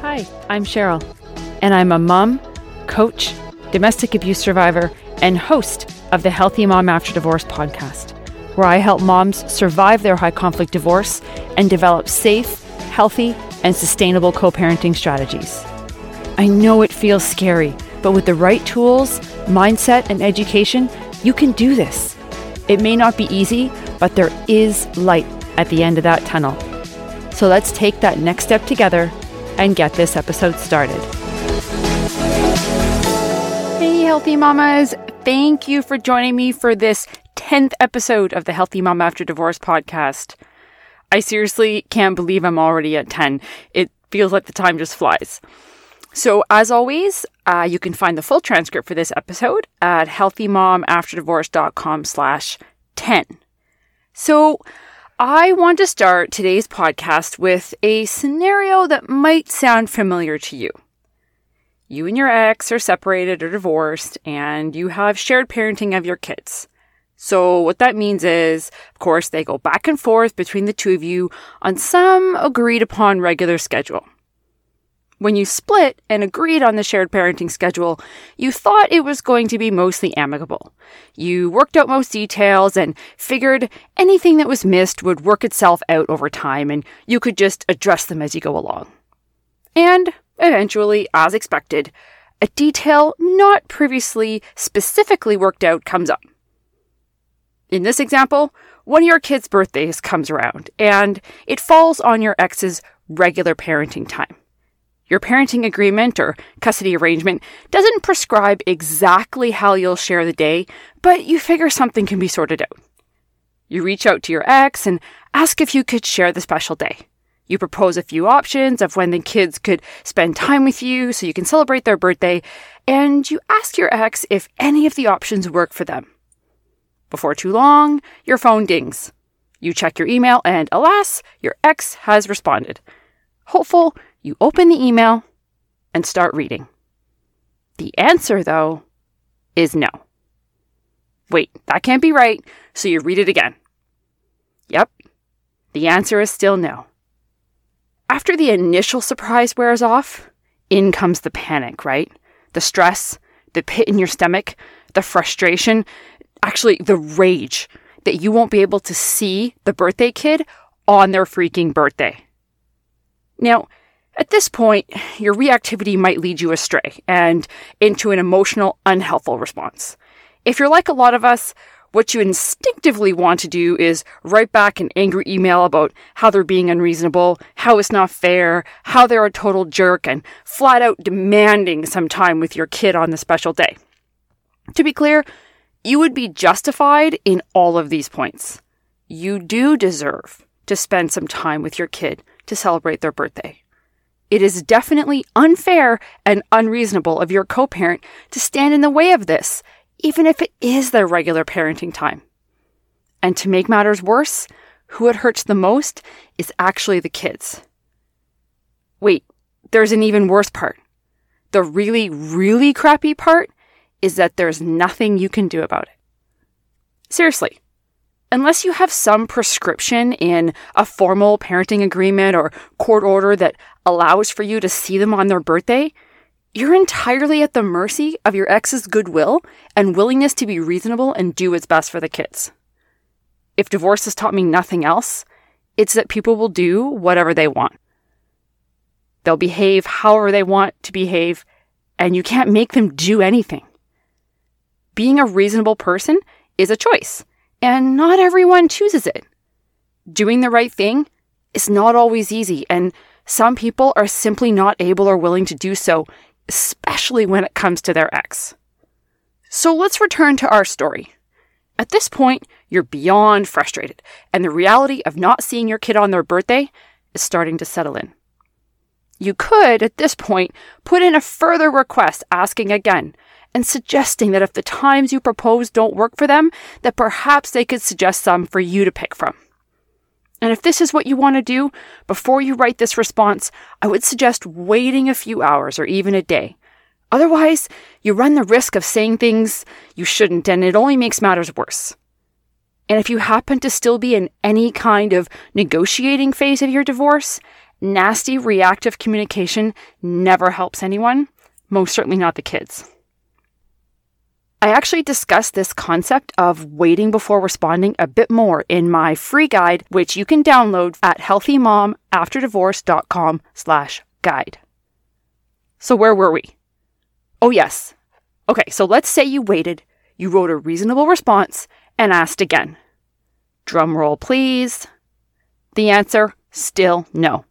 Hi, I'm Cheryl, and I'm a mom, coach, domestic abuse survivor, and host of the Healthy Mom After Divorce podcast, where I help moms survive their high conflict divorce and develop safe, healthy, and sustainable co parenting strategies. I know it feels scary, but with the right tools, mindset, and education, you can do this. It may not be easy, but there is light at the end of that tunnel. So let's take that next step together and get this episode started. Hey, healthy mamas. Thank you for joining me for this 10th episode of the Healthy Mom After Divorce podcast. I seriously can't believe I'm already at 10. It feels like the time just flies. So, as always, uh, you can find the full transcript for this episode at healthymomafterdivorce.com slash 10. So, I want to start today's podcast with a scenario that might sound familiar to you. You and your ex are separated or divorced, and you have shared parenting of your kids. So, what that means is, of course, they go back and forth between the two of you on some agreed upon regular schedule. When you split and agreed on the shared parenting schedule, you thought it was going to be mostly amicable. You worked out most details and figured anything that was missed would work itself out over time and you could just address them as you go along. And eventually, as expected, a detail not previously specifically worked out comes up. In this example, one of your kids' birthdays comes around and it falls on your ex's regular parenting time. Your parenting agreement or custody arrangement doesn't prescribe exactly how you'll share the day, but you figure something can be sorted out. You reach out to your ex and ask if you could share the special day. You propose a few options of when the kids could spend time with you so you can celebrate their birthday, and you ask your ex if any of the options work for them. Before too long, your phone dings. You check your email, and alas, your ex has responded. Hopeful, you open the email and start reading. The answer, though, is no. Wait, that can't be right, so you read it again. Yep, the answer is still no. After the initial surprise wears off, in comes the panic, right? The stress, the pit in your stomach, the frustration, actually, the rage that you won't be able to see the birthday kid on their freaking birthday. Now, at this point, your reactivity might lead you astray and into an emotional, unhelpful response. If you're like a lot of us, what you instinctively want to do is write back an angry email about how they're being unreasonable, how it's not fair, how they're a total jerk, and flat out demanding some time with your kid on the special day. To be clear, you would be justified in all of these points. You do deserve to spend some time with your kid to celebrate their birthday. It is definitely unfair and unreasonable of your co parent to stand in the way of this, even if it is their regular parenting time. And to make matters worse, who it hurts the most is actually the kids. Wait, there's an even worse part. The really, really crappy part is that there's nothing you can do about it. Seriously, unless you have some prescription in a formal parenting agreement or court order that allows for you to see them on their birthday, you're entirely at the mercy of your ex's goodwill and willingness to be reasonable and do what's best for the kids. If divorce has taught me nothing else, it's that people will do whatever they want. They'll behave however they want to behave, and you can't make them do anything. Being a reasonable person is a choice and not everyone chooses it. Doing the right thing is not always easy, and some people are simply not able or willing to do so, especially when it comes to their ex. So let's return to our story. At this point, you're beyond frustrated, and the reality of not seeing your kid on their birthday is starting to settle in. You could, at this point, put in a further request asking again and suggesting that if the times you propose don't work for them, that perhaps they could suggest some for you to pick from. And if this is what you want to do, before you write this response, I would suggest waiting a few hours or even a day. Otherwise, you run the risk of saying things you shouldn't, and it only makes matters worse. And if you happen to still be in any kind of negotiating phase of your divorce, nasty reactive communication never helps anyone, most certainly not the kids. I actually discussed this concept of waiting before responding a bit more in my free guide, which you can download at healthymomafterdivorce.com slash guide. So where were we? Oh yes. Okay, so let's say you waited, you wrote a reasonable response, and asked again. Drum roll, please. The answer, still no.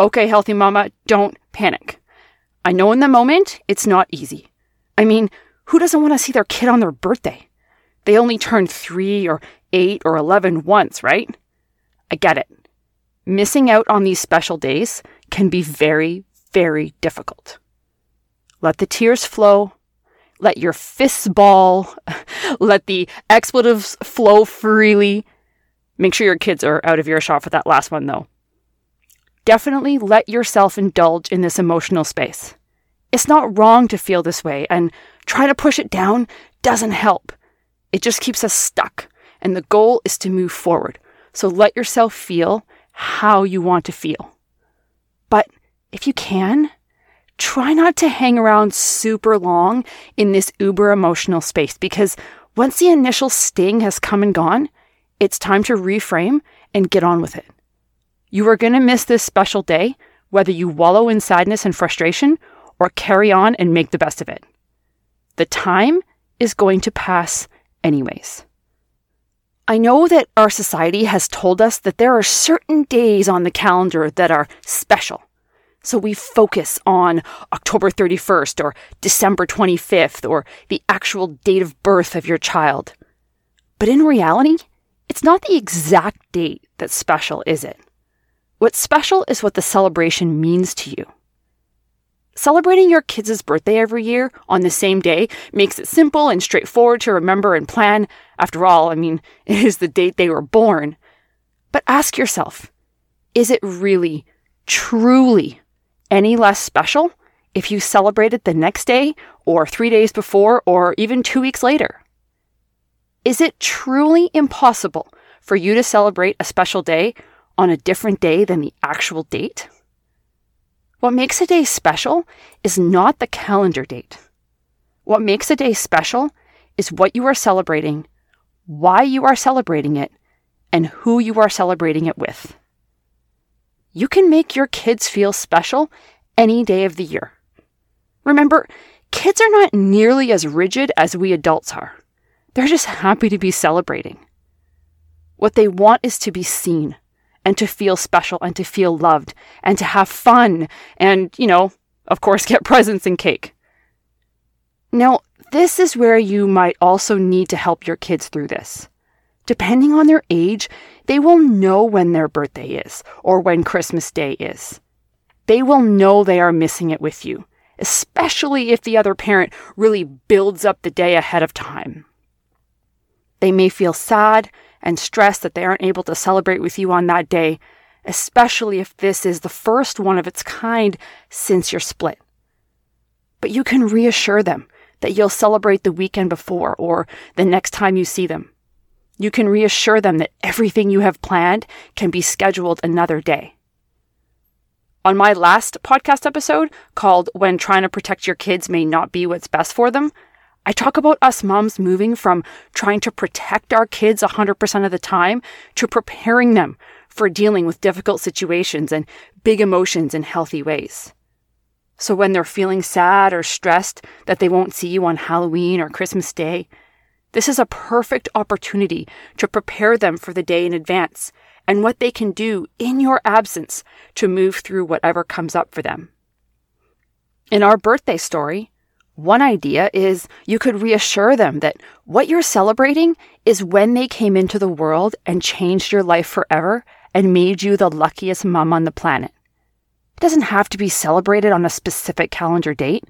Okay, healthy mama, don't panic. I know in the moment it's not easy. I mean, who doesn't want to see their kid on their birthday? They only turn three or eight or 11 once, right? I get it. Missing out on these special days can be very, very difficult. Let the tears flow. Let your fists ball. Let the expletives flow freely. Make sure your kids are out of earshot for that last one, though. Definitely let yourself indulge in this emotional space. It's not wrong to feel this way, and trying to push it down doesn't help. It just keeps us stuck, and the goal is to move forward. So let yourself feel how you want to feel. But if you can, try not to hang around super long in this uber emotional space because once the initial sting has come and gone, it's time to reframe and get on with it. You are going to miss this special day, whether you wallow in sadness and frustration or carry on and make the best of it. The time is going to pass anyways. I know that our society has told us that there are certain days on the calendar that are special. So we focus on October 31st or December 25th or the actual date of birth of your child. But in reality, it's not the exact date that's special, is it? What's special is what the celebration means to you. Celebrating your kids' birthday every year on the same day makes it simple and straightforward to remember and plan. After all, I mean, it is the date they were born. But ask yourself is it really, truly any less special if you celebrate it the next day, or three days before, or even two weeks later? Is it truly impossible for you to celebrate a special day on a different day than the actual date? What makes a day special is not the calendar date. What makes a day special is what you are celebrating, why you are celebrating it, and who you are celebrating it with. You can make your kids feel special any day of the year. Remember, kids are not nearly as rigid as we adults are. They're just happy to be celebrating. What they want is to be seen and to feel special and to feel loved and to have fun and, you know, of course, get presents and cake. Now, this is where you might also need to help your kids through this. Depending on their age, they will know when their birthday is or when Christmas Day is. They will know they are missing it with you, especially if the other parent really builds up the day ahead of time. They may feel sad and stressed that they aren't able to celebrate with you on that day, especially if this is the first one of its kind since your split. But you can reassure them that you'll celebrate the weekend before or the next time you see them. You can reassure them that everything you have planned can be scheduled another day. On my last podcast episode called When Trying to Protect Your Kids May Not Be What's Best for Them, I talk about us moms moving from trying to protect our kids 100% of the time to preparing them for dealing with difficult situations and big emotions in healthy ways. So when they're feeling sad or stressed that they won't see you on Halloween or Christmas Day, this is a perfect opportunity to prepare them for the day in advance and what they can do in your absence to move through whatever comes up for them. In our birthday story, one idea is you could reassure them that what you're celebrating is when they came into the world and changed your life forever and made you the luckiest mom on the planet. It doesn't have to be celebrated on a specific calendar date.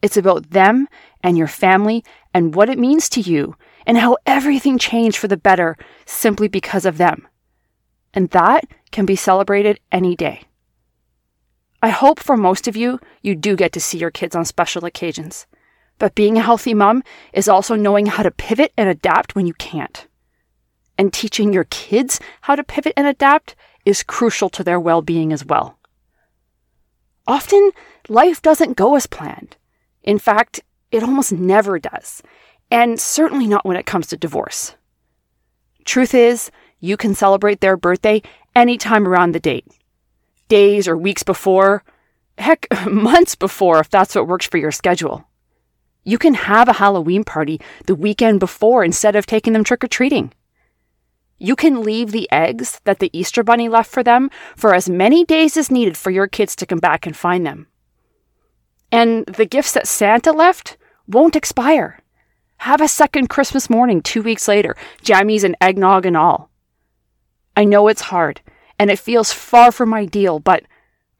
It's about them and your family and what it means to you and how everything changed for the better simply because of them. And that can be celebrated any day. I hope for most of you, you do get to see your kids on special occasions. But being a healthy mom is also knowing how to pivot and adapt when you can't. and teaching your kids how to pivot and adapt is crucial to their well being as well. Often, life doesn't go as planned. In fact, it almost never does, and certainly not when it comes to divorce. Truth is, you can celebrate their birthday anytime around the date. Days or weeks before, heck, months before if that's what works for your schedule. You can have a Halloween party the weekend before instead of taking them trick or treating. You can leave the eggs that the Easter Bunny left for them for as many days as needed for your kids to come back and find them. And the gifts that Santa left won't expire. Have a second Christmas morning two weeks later, jammies and eggnog and all. I know it's hard and it feels far from ideal, but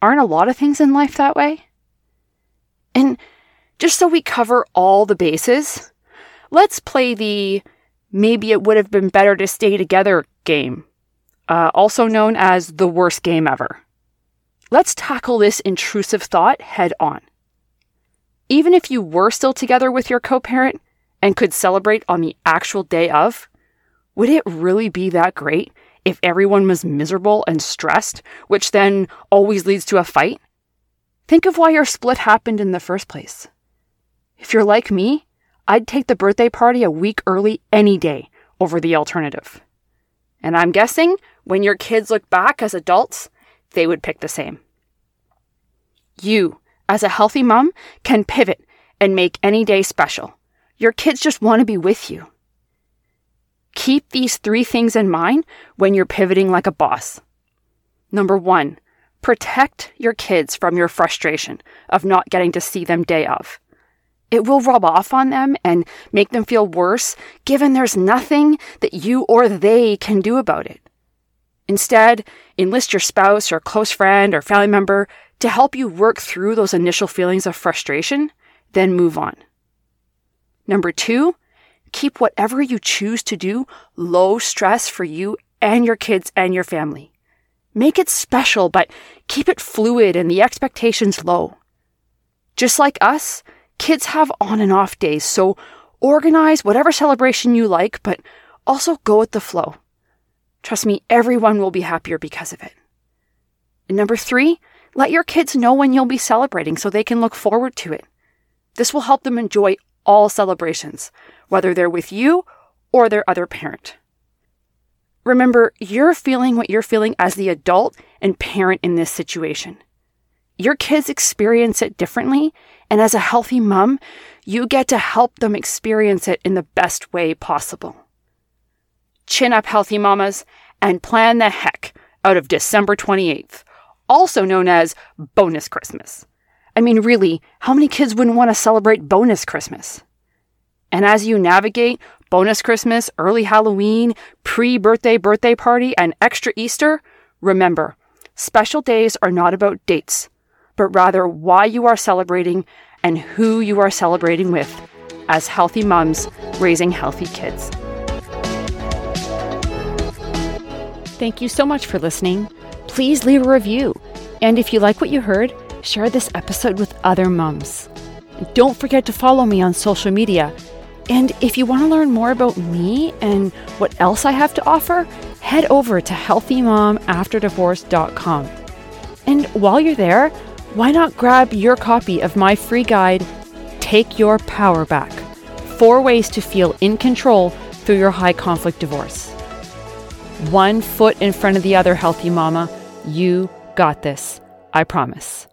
aren't a lot of things in life that way? And just so we cover all the bases, let's play the maybe it would have been better to stay together game, uh, also known as the worst game ever. Let's tackle this intrusive thought head on. Even if you were still together with your co parent and could celebrate on the actual day of, would it really be that great if everyone was miserable and stressed, which then always leads to a fight? Think of why your split happened in the first place. If you're like me, I'd take the birthday party a week early any day over the alternative. And I'm guessing when your kids look back as adults, they would pick the same. You, as a healthy mom, can pivot and make any day special. Your kids just want to be with you. Keep these three things in mind when you're pivoting like a boss. Number one, protect your kids from your frustration of not getting to see them day of. It will rub off on them and make them feel worse, given there's nothing that you or they can do about it. Instead, enlist your spouse or close friend or family member to help you work through those initial feelings of frustration, then move on. Number two, keep whatever you choose to do low stress for you and your kids and your family. Make it special, but keep it fluid and the expectations low. Just like us, kids have on and off days, so organize whatever celebration you like, but also go with the flow. Trust me, everyone will be happier because of it. And number three, let your kids know when you'll be celebrating so they can look forward to it. This will help them enjoy all celebrations, whether they're with you or their other parent. Remember, you're feeling what you're feeling as the adult and parent in this situation. Your kids experience it differently, and as a healthy mom, you get to help them experience it in the best way possible. Chin up, healthy mamas, and plan the heck out of December 28th, also known as Bonus Christmas. I mean, really, how many kids wouldn't want to celebrate Bonus Christmas? And as you navigate bonus Christmas, early Halloween, pre birthday birthday party, and extra Easter, remember, special days are not about dates, but rather why you are celebrating and who you are celebrating with as healthy moms raising healthy kids. Thank you so much for listening. Please leave a review. And if you like what you heard, share this episode with other moms. Don't forget to follow me on social media and if you want to learn more about me and what else I have to offer, head over to healthymomafterdivorce.com. And while you're there, why not grab your copy of my free guide, Take Your Power Back Four Ways to Feel in Control Through Your High Conflict Divorce. One foot in front of the other, healthy mama. You got this. I promise.